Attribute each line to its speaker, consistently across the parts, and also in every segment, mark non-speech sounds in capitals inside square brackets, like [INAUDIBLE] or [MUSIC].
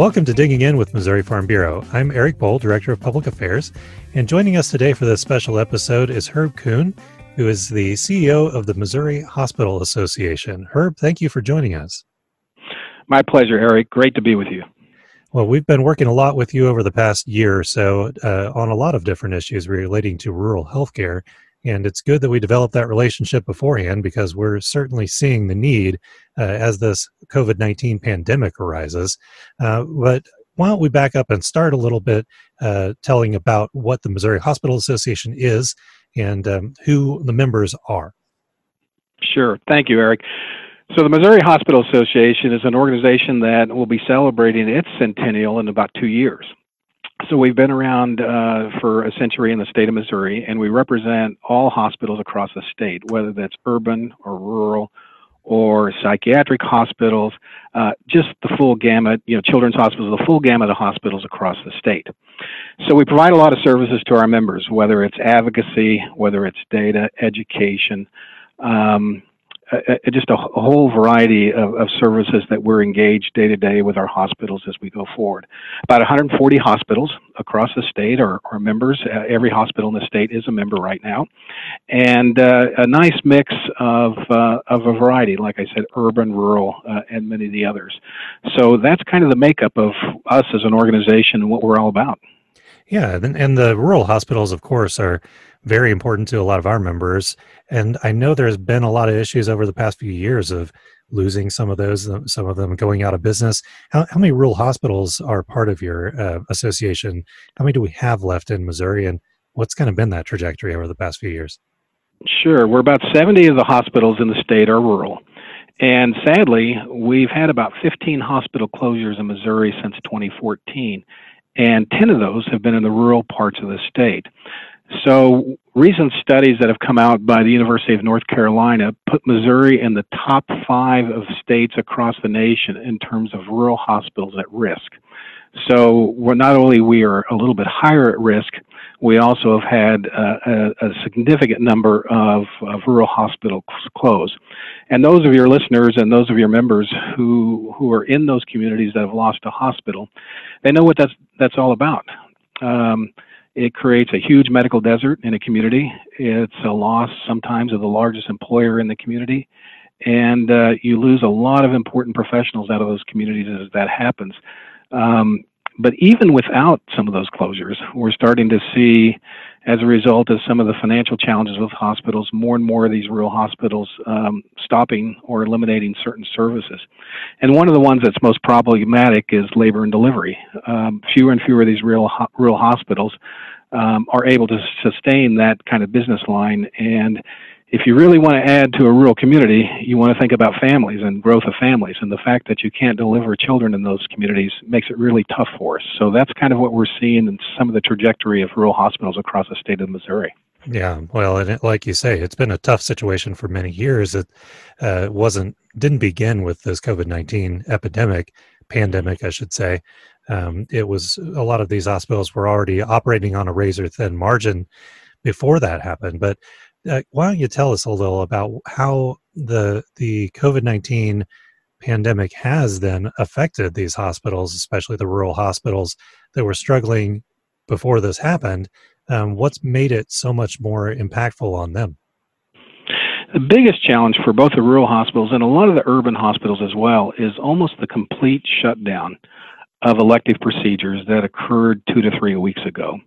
Speaker 1: Welcome to Digging In with Missouri Farm Bureau. I'm Eric Bohl, Director of Public Affairs, and joining us today for this special episode is Herb Kuhn, who is the CEO of the Missouri Hospital Association. Herb, thank you for joining us.
Speaker 2: My pleasure, Eric. Great to be with you.
Speaker 1: Well, we've been working a lot with you over the past year or so uh, on a lot of different issues relating to rural healthcare. And it's good that we developed that relationship beforehand because we're certainly seeing the need uh, as this COVID 19 pandemic arises. Uh, but why don't we back up and start a little bit uh, telling about what the Missouri Hospital Association is and um, who the members are?
Speaker 2: Sure. Thank you, Eric. So, the Missouri Hospital Association is an organization that will be celebrating its centennial in about two years. So we've been around uh, for a century in the state of Missouri, and we represent all hospitals across the state, whether that's urban or rural or psychiatric hospitals, uh, just the full gamut, you know, children's hospitals, the full gamut of hospitals across the state. So we provide a lot of services to our members, whether it's advocacy, whether it's data, education, um, just a, a, whole variety of, of, services that we're engaged day to day with our hospitals as we go forward. About 140 hospitals across the state are, are members. Uh, every hospital in the state is a member right now, and uh, a nice mix of uh, of a variety, like I said, urban, rural, uh, and many of the others. So that's kind of the makeup of us as an organization and what we're all about.
Speaker 1: Yeah, and, the rural hospitals, of course, are very important to a lot of our members. And I know there's been a lot of issues over the past few years of losing some of those, uh, some of them going out of business. How, how many rural hospitals are part of your uh, association? How many do we have left in Missouri? And what's kind of been that trajectory over the past few years?
Speaker 2: Sure. We're about 70 of the hospitals in the state are rural. And sadly, we've had about 15 hospital closures in Missouri since 2014, and 10 of those have been in the rural parts of the state. So, recent studies that have come out by the University of North Carolina put Missouri in the top five of states across the nation in terms of rural hospitals at risk. So, we're not only we are a little bit higher at risk, we also have had a, a, significant number of, of, rural hospitals close. And those of your listeners and those of your members who who are in those communities that have lost a hospital, they know what that's that's all about. Um, it creates a huge medical desert in a community. It's a loss sometimes of the largest employer in the community. And uh, you lose a lot of important professionals out of those communities as that happens. Um, but even without some of those closures, we're starting to see, as a result of some of the financial challenges with hospitals, more and more of these rural hospitals um, stopping or eliminating certain services. And one of the ones that's most problematic is labor and delivery. Um, fewer and fewer of these rural, rural hospitals um, are able to sustain that kind of business line. And if you really want to add to a rural community, you want to think about families and growth of families. And the fact that you can't deliver children in those communities makes it really tough for us. So that's kind of what we're seeing in some of the trajectory of rural hospitals across the state of Missouri.
Speaker 1: Yeah, well, and it, like you say, it's been a tough situation for many years. It uh, wasn't didn't begin with this COVID nineteen epidemic, pandemic, I should say. Um, it was a lot of these hospitals were already operating on a razor thin margin before that happened. But uh, why don't you tell us a little about how the the COVID nineteen pandemic has then affected these hospitals, especially the rural hospitals that were struggling before this happened? Um, what's made it so much more impactful on them?
Speaker 2: The biggest challenge for both the rural hospitals and a lot of the urban hospitals as well is almost the complete shutdown of elective procedures that occurred two to three weeks ago.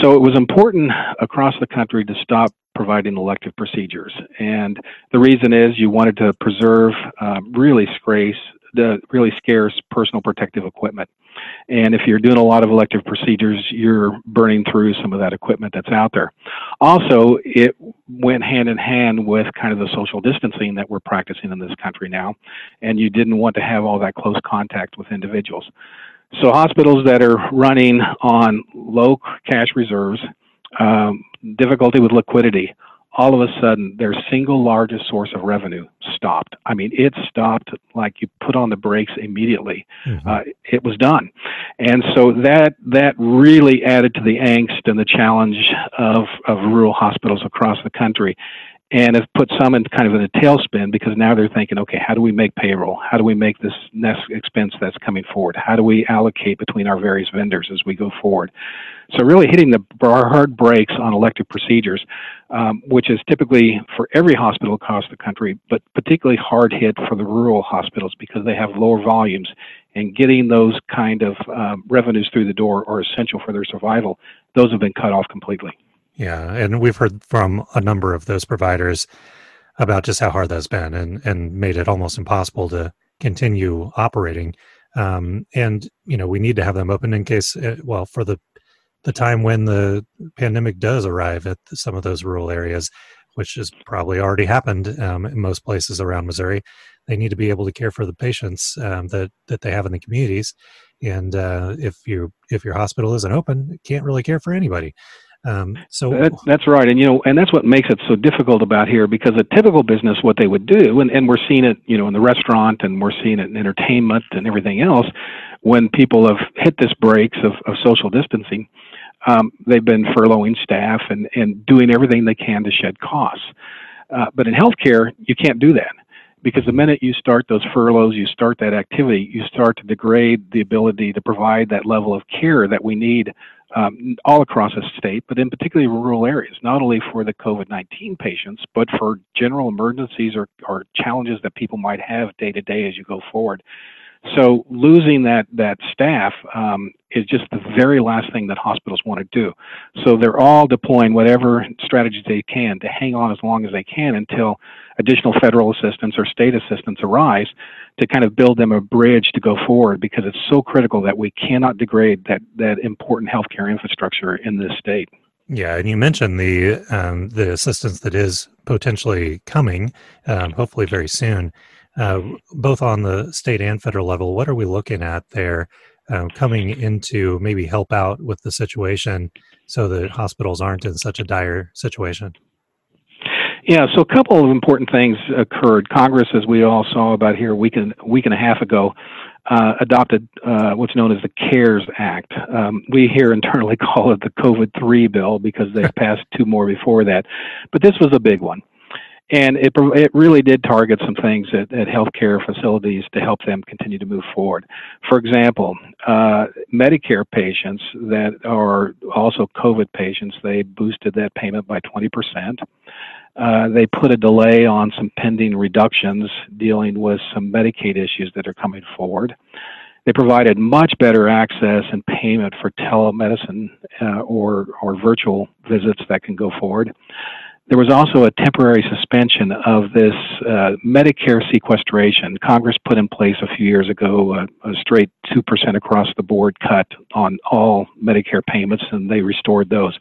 Speaker 2: So it was important across the country to stop providing elective procedures. And the reason is you wanted to preserve uh, really scarce, the really scarce personal protective equipment. And if you're doing a lot of elective procedures, you're burning through some of that equipment that's out there. Also, it went hand in hand with kind of the social distancing that we're practicing in this country now. And you didn't want to have all that close contact with individuals. So hospitals that are running on low cash reserves, um, difficulty with liquidity, all of a sudden their single largest source of revenue stopped. I mean, it stopped like you put on the brakes immediately. Mm-hmm. Uh, it was done, and so that that really added to the angst and the challenge of of rural hospitals across the country. And has put some in kind of in a tailspin because now they're thinking, okay, how do we make payroll? How do we make this next expense that's coming forward? How do we allocate between our various vendors as we go forward? So really hitting the hard brakes on elective procedures, um, which is typically for every hospital across the country, but particularly hard hit for the rural hospitals because they have lower volumes and getting those kind of um, revenues through the door are essential for their survival. Those have been cut off completely.
Speaker 1: Yeah, and we've heard from a number of those providers about just how hard that's been and and made it almost impossible to continue operating. Um, and you know, we need to have them open in case, uh, well, for the the time when the pandemic does arrive at some of those rural areas, which has probably already happened um, in most places around Missouri. They need to be able to care for the patients um, that that they have in the communities. And uh, if you if your hospital isn't open, it can't really care for anybody.
Speaker 2: Um, so that, that's right, and you know, and that's what makes it so difficult about here because a typical business, what they would do, and, and we're seeing it, you know, in the restaurant, and we're seeing it in entertainment and everything else, when people have hit this brakes of, of social distancing, um, they've been furloughing staff and and doing everything they can to shed costs. Uh, but in healthcare, you can't do that because the minute you start those furloughs, you start that activity, you start to degrade the ability to provide that level of care that we need um, all across the state, but in particularly rural areas, not only for the COVID 19 patients, but for general emergencies or, or challenges that people might have day to day as you go forward. So losing that that staff um, is just the very last thing that hospitals want to do. So they're all deploying whatever strategies they can to hang on as long as they can until additional federal assistance or state assistance arise to kind of build them a bridge to go forward because it's so critical that we cannot degrade that that important healthcare infrastructure in this state.
Speaker 1: Yeah, and you mentioned the um, the assistance that is potentially coming, um, hopefully very soon uh, both on the state and federal level, what are we looking at there um, coming into maybe help out with the situation so that hospitals aren't in such a dire situation?
Speaker 2: Yeah, so a couple of important things occurred. Congress, as we all saw about here a week and, week and a half ago, uh, adopted uh, what's known as the CARES Act. Um, we here internally [LAUGHS] call it the COVID 3 bill because they've [LAUGHS] passed two more before that. But this was a big one and it it really did target some things at, at healthcare facilities to help them continue to move forward. For example, uh, Medicare patients that are also COVID patients, they boosted that payment by 20 percent. Uh, they put a delay on some pending reductions dealing with some Medicaid issues that are coming forward. They provided much better access and payment for telemedicine uh, or, or virtual visits that can go forward. There was also a temporary suspension of this uh, Medicare sequestration. Congress put in place a few years ago a, a straight 2% across the board cut on all Medicare payments, and they restored those.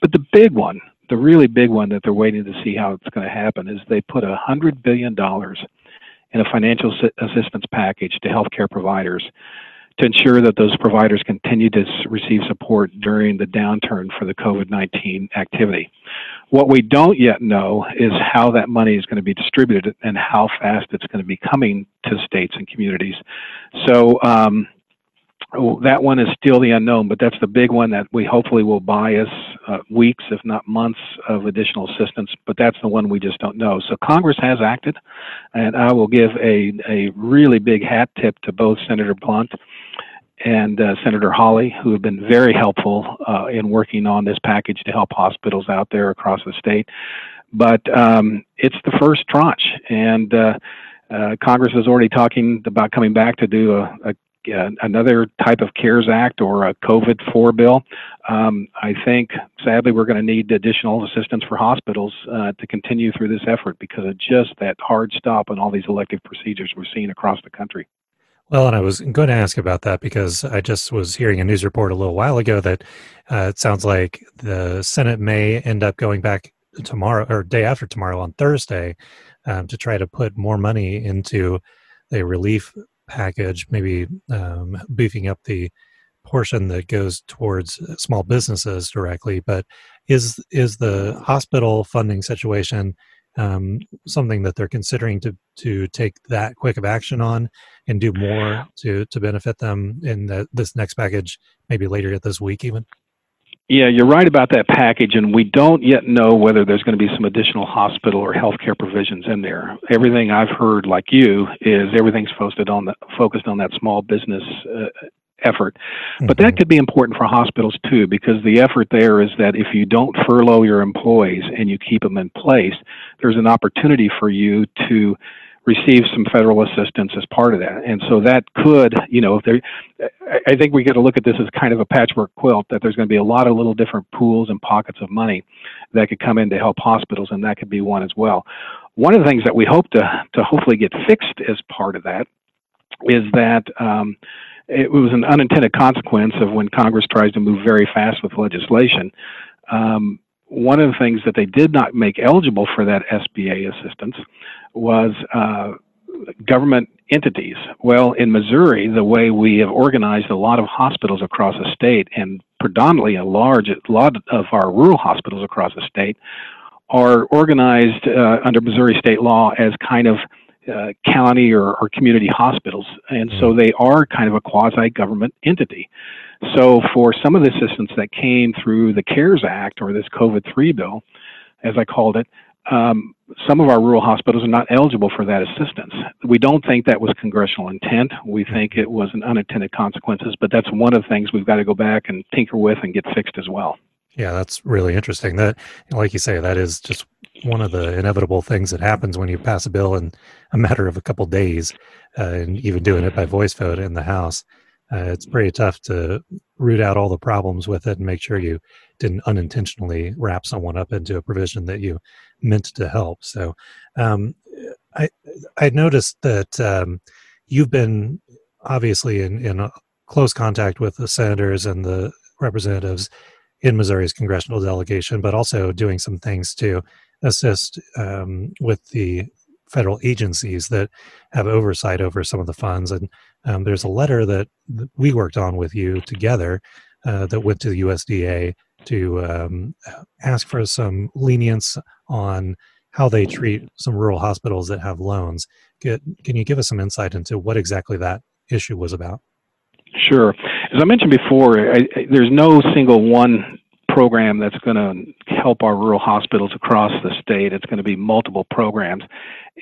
Speaker 2: But the big one, the really big one that they're waiting to see how it's going to happen, is they put $100 billion in a financial assistance package to healthcare providers to ensure that those providers continue to receive support during the downturn for the COVID 19 activity. What we don't yet know is how that money is going to be distributed and how fast it's going to be coming to states and communities. So, um, that one is still the unknown, but that's the big one that we hopefully will buy us uh, weeks, if not months, of additional assistance. But that's the one we just don't know. So Congress has acted, and I will give a, a really big hat tip to both Senator Blunt and uh, Senator Hawley, who have been very helpful uh, in working on this package to help hospitals out there across the state. But um, it's the first tranche, and uh, uh Congress is already talking about coming back to do a, a another type of CARES Act or a COVID 4 bill. Um, I think, sadly, we're going to need additional assistance for hospitals uh, to continue through this effort because of just that hard stop on all these elective procedures we're seeing across the country.
Speaker 1: Well, and I was going to ask about that because I just was hearing a news report a little while ago that uh, it sounds like the Senate may end up going back tomorrow or day after tomorrow on Thursday um, to try to put more money into a relief package, maybe um, beefing up the portion that goes towards small businesses directly. But is is the hospital funding situation um, something that they're considering to to take that quick of action on and do more to to benefit them in the, this next package, maybe later this week even?
Speaker 2: Yeah, you're right about that package, and we don't yet know whether there's going to be some additional hospital or healthcare provisions in there. Everything I've heard, like you, is everything's focused on the, focused on that small business uh, effort. But that mm-hmm. could be important for hospitals too, because the effort there is that if you don't furlough your employees and you keep them in place, there's an opportunity for you to receive some federal assistance as part of that. And so that could, you know, if there, I think we got to look at this as kind of a patchwork quilt, that there's going to be a lot of little different pools and pockets of money that could come in to help hospitals, and that could be one as well. One of the things that we hope to, to hopefully get fixed as part of that is that um, it was an unintended consequence of when Congress tries to move very fast with legislation. Um, one of the things that they did not make eligible for that SBA assistance was uh, government entities. Well, in Missouri, the way we have organized a lot of hospitals across the state, and predominantly a large lot of our rural hospitals across the state, are organized uh, under Missouri state law as kind of uh, county or, or, community hospitals, and so mm-hmm. they are kind of a quasi government entity. So, for some of the assistance that came through the CARES Act or this COVID 3 bill, as I called it, um, some of our rural hospitals are not eligible for that assistance. We don't think that was congressional intent. We mm-hmm. think it was an unintended consequences, but that's one of the things we've got to go back and tinker with and get fixed as well.
Speaker 1: Yeah, that's really interesting. That, like you say, that is just one of the inevitable things that happens when you pass a bill in a matter of a couple of days, uh, and even doing it by voice vote in the House. Uh, it's pretty tough to root out all the problems with it and make sure you didn't unintentionally wrap someone up into a provision that you meant to help. So, um, I I noticed that um, you've been obviously in in close contact with the senators and the representatives in Missouri's congressional delegation, but also doing some things to assist um, with the federal agencies that have oversight over some of the funds. And um, there's a letter that we worked on with you together uh, that went to the USDA to um, ask for some lenience on how they treat some rural hospitals that have loans. Get, can you give us some insight into what exactly that issue was about?
Speaker 2: Sure. As I mentioned before, I, I, there's no single one program that's going to help our rural hospitals across the state. It's going to be multiple programs.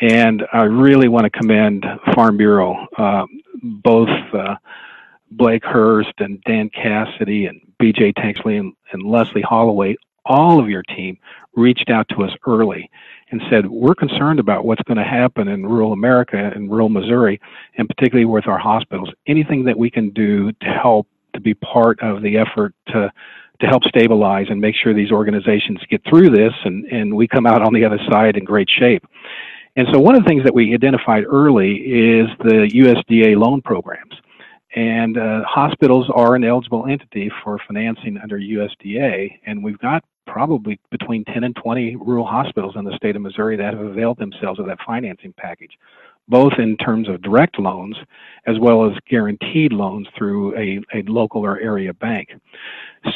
Speaker 2: And I really want to commend Farm Bureau, uh, both uh, Blake Hurst and Dan Cassidy and BJ Tanksley and, and Leslie Holloway, all of your team reached out to us early and said, We're concerned about what's going to happen in rural America and rural Missouri, and particularly with our hospitals. Anything that we can do to help to be part of the effort to to help stabilize and make sure these organizations get through this and, and we come out on the other side in great shape. And so one of the things that we identified early is the USDA loan programs. And uh, hospitals are an eligible entity for financing under USDA, and we've got probably between 10 and 20 rural hospitals in the state of Missouri that have availed themselves of that financing package both in terms of direct loans as well as guaranteed loans through a, a local or area bank.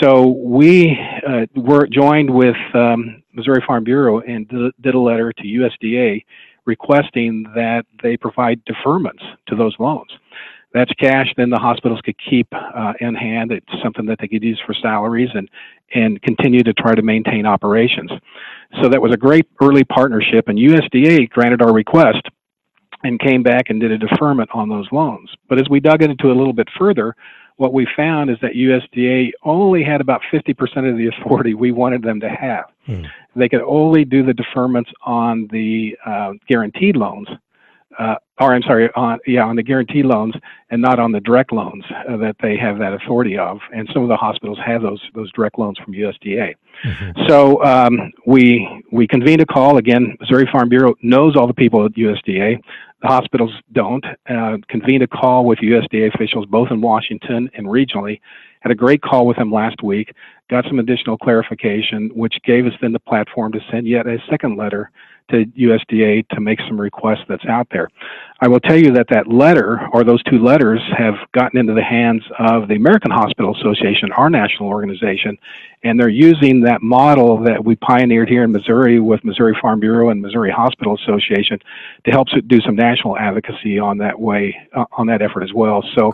Speaker 2: So we uh, were joined with um, Missouri Farm Bureau and did a letter to USDA requesting that they provide deferments to those loans. That's cash then the hospitals could keep uh, in hand. It's something that they could use for salaries and, and continue to try to maintain operations. So that was a great early partnership, and USDA granted our request and came back and did a deferment on those loans. But as we dug into it a little bit further, what we found is that USDA only had about 50% of the authority we wanted them to have. Hmm. They could only do the deferments on the uh, guaranteed loans, uh, or I'm sorry, on yeah, on the guaranteed loans, and not on the direct loans uh, that they have that authority of. And some of the hospitals have those those direct loans from USDA. Mm-hmm. So um, we we convened a call again. Missouri Farm Bureau knows all the people at USDA. The hospitals don't. Uh, convened a call with USDA officials both in Washington and regionally. Had a great call with them last week. Got some additional clarification, which gave us then the platform to send yet a second letter to USDA to make some requests that's out there. I will tell you that that letter or those two letters have gotten into the hands of the American Hospital Association, our national organization, and they're using that model that we pioneered here in Missouri with Missouri Farm Bureau and Missouri Hospital Association to help do some national advocacy on that way uh, on that effort as well. So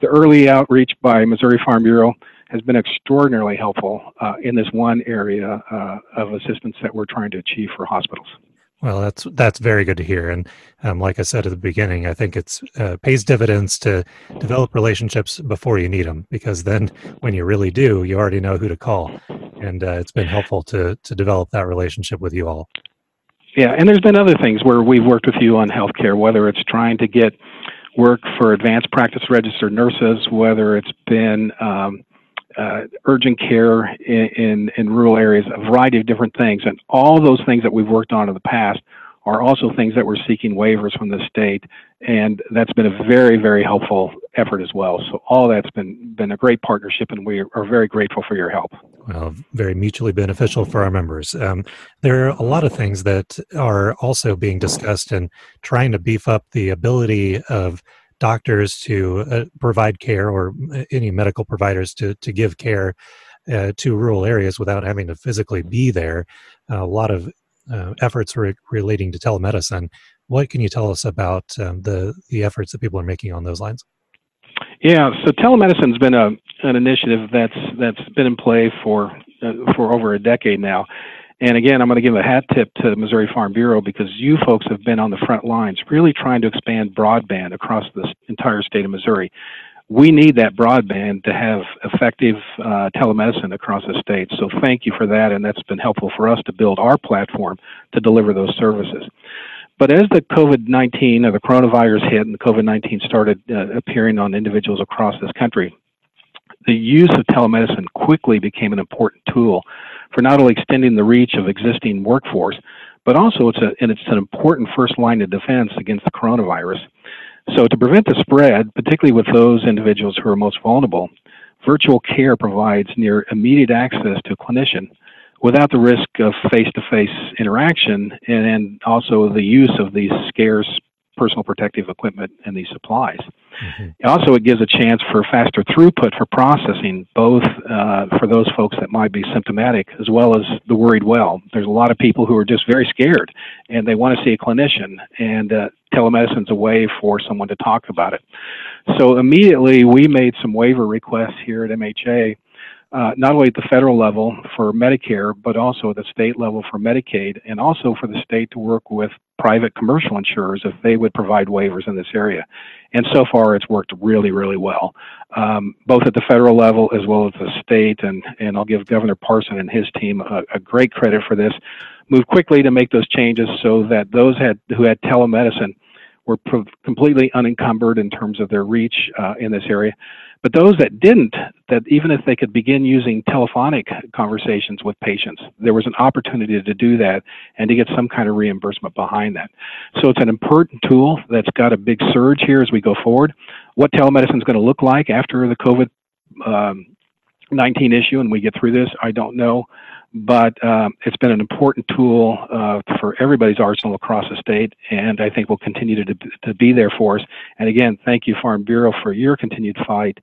Speaker 2: the early outreach by Missouri Farm Bureau has been extraordinarily helpful uh, in this one area uh, of assistance that we're trying to achieve for hospitals.
Speaker 1: Well, that's that's very good to hear, and um, like I said at the beginning, I think it's uh, pays dividends to develop relationships before you need them, because then when you really do, you already know who to call, and uh, it's been helpful to to develop that relationship with you all.
Speaker 2: Yeah, and there's been other things where we've worked with you on healthcare, whether it's trying to get work for advanced practice registered nurses, whether it's been um, uh, urgent care in, in, in rural areas, a variety of different things. And all those things that we've worked on in the past are also things that we're seeking waivers from the state, and that's been a very, very helpful effort as well. So all that's been been a great partnership, and we are very grateful for your help.
Speaker 1: Well, very mutually beneficial for our members. Um, there are a lot of things that are also being discussed and trying to beef up the ability of doctors to uh, provide care or uh, any medical providers to, to give care uh, to rural areas without having to physically be there. A lot of uh, efforts re- relating to telemedicine. What can you tell us about um, the, the efforts that people are making on those lines?
Speaker 2: Yeah, so telemedicine's been a, an initiative that's that's been in play for uh, for over a decade now. And again, I'm going to give a hat tip to Missouri Farm Bureau because you folks have been on the front lines really trying to expand broadband across the entire state of Missouri. We need that broadband to have effective uh, telemedicine across the state. So thank you for that, and that's been helpful for us to build our platform to deliver those services. But as the COVID 19 or the coronavirus hit and the COVID 19 started uh, appearing on individuals across this country, the use of telemedicine quickly became an important tool for not only extending the reach of existing workforce, but also it's, a, and it's an important first line of defense against the coronavirus. So to prevent the spread, particularly with those individuals who are most vulnerable, virtual care provides near immediate access to a clinician without the risk of face-to-face interaction and, also the use of these scarce personal protective equipment and these supplies. Mm-hmm. Also, it gives a chance for faster throughput for processing, both uh, for those folks that might be symptomatic as well as the worried well. There's a lot of people who are just very scared and they want to see a clinician, and uh, telemedicine's a way for someone to talk about it. So, immediately, we made some waiver requests here at MHA uh, not only at the federal level for Medicare, but also at the state level for Medicaid, and also for the state to work with private commercial insurers if they would provide waivers in this area. And so far, it's worked really, really well, um, both at the federal level as well as the state. And, and I'll give Governor Parson and his team a, a great credit for this. Move quickly to make those changes so that those had, who had telemedicine were completely unencumbered in terms of their reach uh, in this area. But those that didn't, that even if they could begin using telephonic conversations with patients, there was an opportunity to do that and to get some kind of reimbursement behind that. So it's an important tool that's got a big surge here as we go forward. What telemedicine is going to look like after the COVID um, 19 issue and we get through this, I don't know but um, it's been an important tool uh, for everybody's arsenal across the state, and I think will continue to, to be there for us. And again, thank you, Farm Bureau, for your continued fight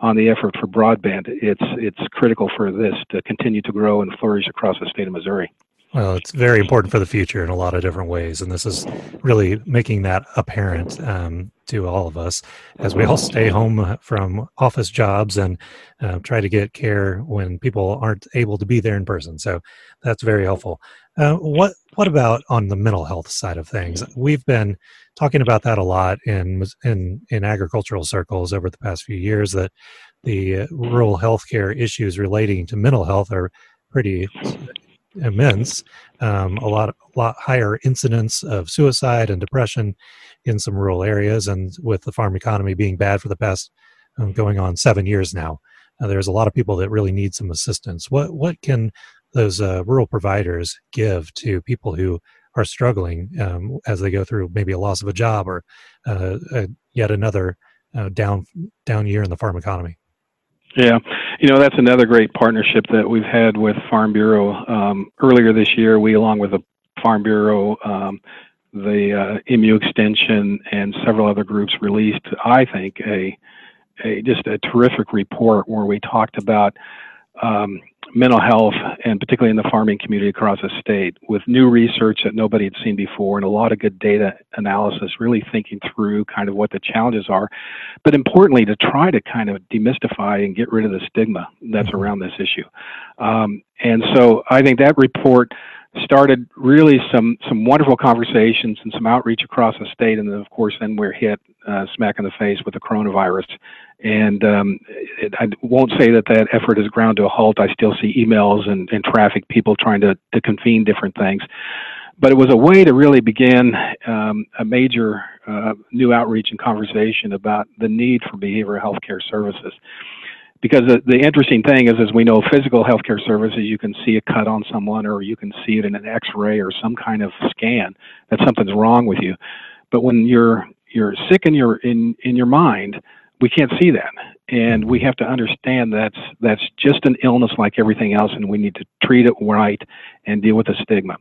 Speaker 2: on the effort for broadband. It's it's critical for this to continue to grow and flourish across the state of Missouri.
Speaker 1: Well, it's very important for the future in a lot of different ways, and this is really making that apparent um, to all of us as we all stay home from office jobs and uh, try to get care when people aren't able to be there in person. So that's very helpful. Uh, what what about on the mental health side of things? We've been talking about that a lot in in in agricultural circles over the past few years. That the rural healthcare issues relating to mental health are pretty immense. Um, a lot, a lot higher incidence of suicide and depression in some rural areas, and with the farm economy being bad for the past um, going on seven years now, uh, there's a lot of people that really need some assistance. What what can those uh, rural providers give to people who are struggling um, as they go through maybe a loss of a job or uh, yet another uh, down down year in the farm economy?
Speaker 2: Yeah, you know that's another great partnership that we've had with Farm Bureau. Um, earlier this year, we, along with the Farm Bureau, um, the uh, MU Extension, and several other groups, released, I think, a, a just a terrific report where we talked about um, mental health, and particularly in the farming community across the state, with new research that nobody had seen before and a lot of good data analysis, really thinking through kind of what the challenges are, but importantly, to try to kind of demystify and get rid of the stigma that's mm-hmm. around this issue. Um, and so I think that report started really some some wonderful conversations and some outreach across the state, and then of course then we're hit uh, smack in the face with the coronavirus. And um, it, I won't say that that effort has ground to a halt. I still see emails and, and traffic, people trying to, to convene different things. But it was a way to really begin um, a major uh, new outreach and conversation about the need for behavioral health care services because the, the interesting thing is, as we know, physical healthcare services, you can see a cut on someone, or you can see it in an X-ray or some kind of scan that something's wrong with you. But when you're you're sick in your in in your mind, we can't see that, and we have to understand that's that's just an illness like everything else, and we need to treat it right and deal with the stigma.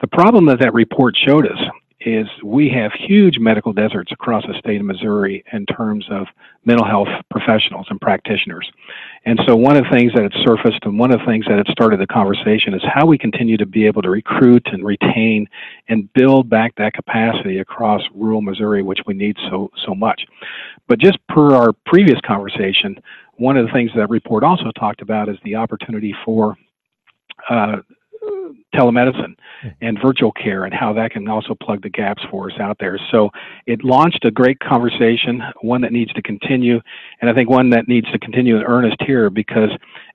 Speaker 2: The problem that that report showed us is we have huge medical deserts across the state of Missouri in terms of mental health professionals and practitioners. And so one of the things that had surfaced and one of the things that had started the conversation is how we continue to be able to recruit and retain and build back that capacity across rural Missouri, which we need so so much. But just per our previous conversation, one of the things that report also talked about is the opportunity for uh, telemedicine hmm. and virtual care and how that can also plug the gaps for us out there. So it launched a great conversation, one that needs to continue, and I think one that needs to continue in earnest here because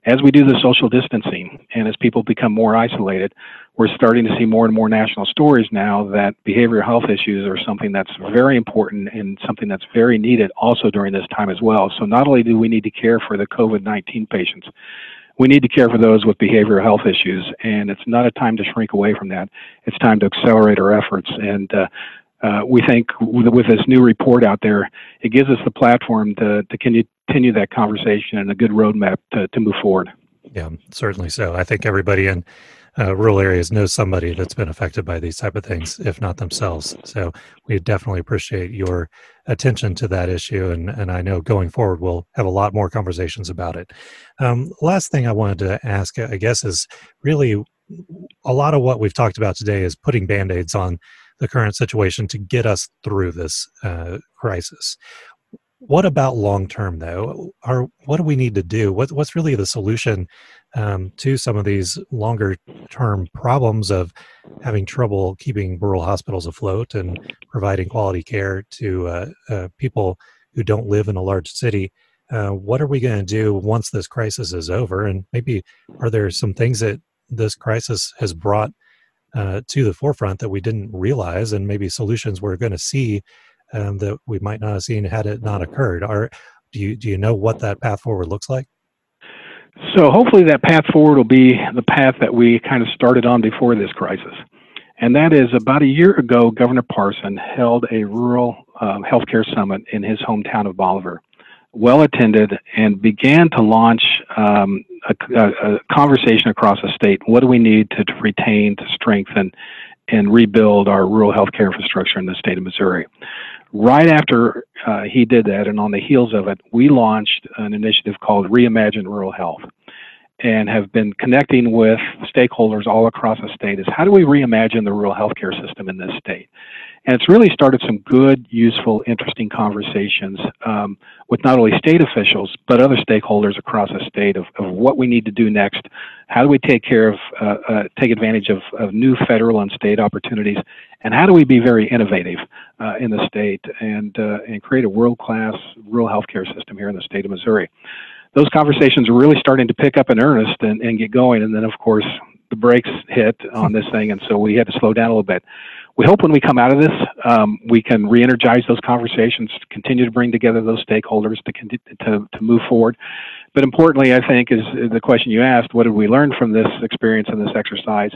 Speaker 2: as we do the social distancing and as people become more isolated, we're starting to see more and more national stories now that behavioral health issues are something that's very important and something that's very needed also during this time as well. So not only do we need to care for the COVID-19 patients, we need to care for those with behavioral health issues, and it's not a time to shrink away from that. It's time to accelerate our efforts. And uh, uh, we think with, with, this new report out there, it gives us the platform to, to continue that conversation and a good roadmap to, to move forward.
Speaker 1: Yeah, certainly so. I think everybody in uh, rural areas know somebody that's been affected by these type of things, if not themselves. So we definitely appreciate your attention to that issue, and and I know going forward we'll have a lot more conversations about it. Um, last thing I wanted to ask, I guess, is really a lot of what we've talked about today is putting band-aids on the current situation to get us through this uh, crisis what about long term though? Or what do we need to do? What, what's really the solution um, to some of these longer term problems of having trouble keeping rural hospitals afloat and providing quality care to uh, uh, people who don't live in a large city? Uh, what are we going to do once this crisis is over? And maybe are there some things that this crisis has brought uh, to the forefront that we didn't realize? And maybe solutions we're going to see um, that we might not have seen had it not occurred. Are do you do you know what that path forward looks like?
Speaker 2: So hopefully that path forward will be the path that we kind of started on before this crisis. And that is about a year ago, Governor Parson held a rural um, healthcare summit in his hometown of Bolivar, well attended, and began to launch um, a, a, a, conversation across the state. What do we need to, to retain, to strengthen, and rebuild our rural healthcare infrastructure in the state of Missouri? Right after uh, he did that, and on the heels of it, we launched an initiative called Reimagine Rural Health and have been connecting with stakeholders all across the state is how do we reimagine the rural healthcare system in this state? And it's really started some good, useful, interesting conversations um, with not only state officials, but other stakeholders across the state of, of what we need to do next. How do we take care of, uh, uh, take advantage of, of, new federal and state opportunities? And how do we be very innovative uh, in the state and, uh, and create a world-class rural healthcare system here in the state of Missouri? Those conversations are really starting to pick up in earnest and, and get going. And then, of course, the brakes hit on this thing, and so we had to slow down a little bit we hope when we come out of this, um, we can re-energize those conversations, continue to bring together those stakeholders to, to, to move forward. But importantly, I think is the question you asked, what did we learn from this experience and this exercise?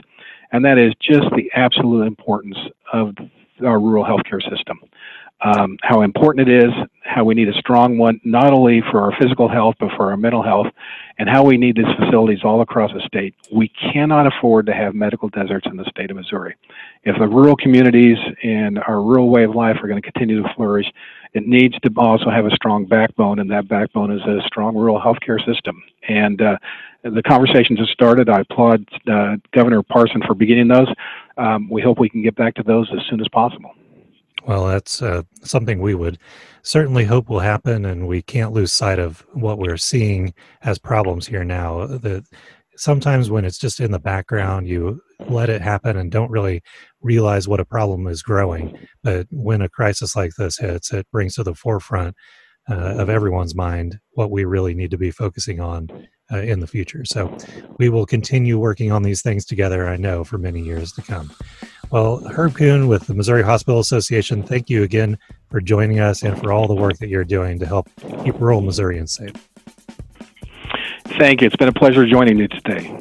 Speaker 2: And that is just the absolute importance of our rural healthcare system. Um, how important it is, how we need a strong one, not only for our physical health, but for our mental health, and how we need these facilities all across the state. We cannot afford to have medical deserts in the state of Missouri. If the rural communities and our rural way of life are going to continue to flourish, it needs to also have a strong backbone, and that backbone is a strong rural healthcare system. And uh, the conversations have started. I applaud uh, Governor Parson for beginning those. Um, we hope we can get back to those as soon as possible.
Speaker 1: Well, that's uh, something we would certainly hope will happen, and we can't lose sight of what we're seeing as problems here now. That sometimes when it's just in the background, you let it happen and don't really realize what a problem is growing. But when a crisis like this hits, it brings to the forefront uh, of everyone's mind what we really need to be focusing on uh, in the future. So we will continue working on these things together, I know, for many years to come. Well, Herb Kuhn with the Missouri Hospital Association, thank you again for joining us and for all the work that you're doing to help keep rural Missourians safe.
Speaker 2: Thank you. It's been a pleasure joining you today.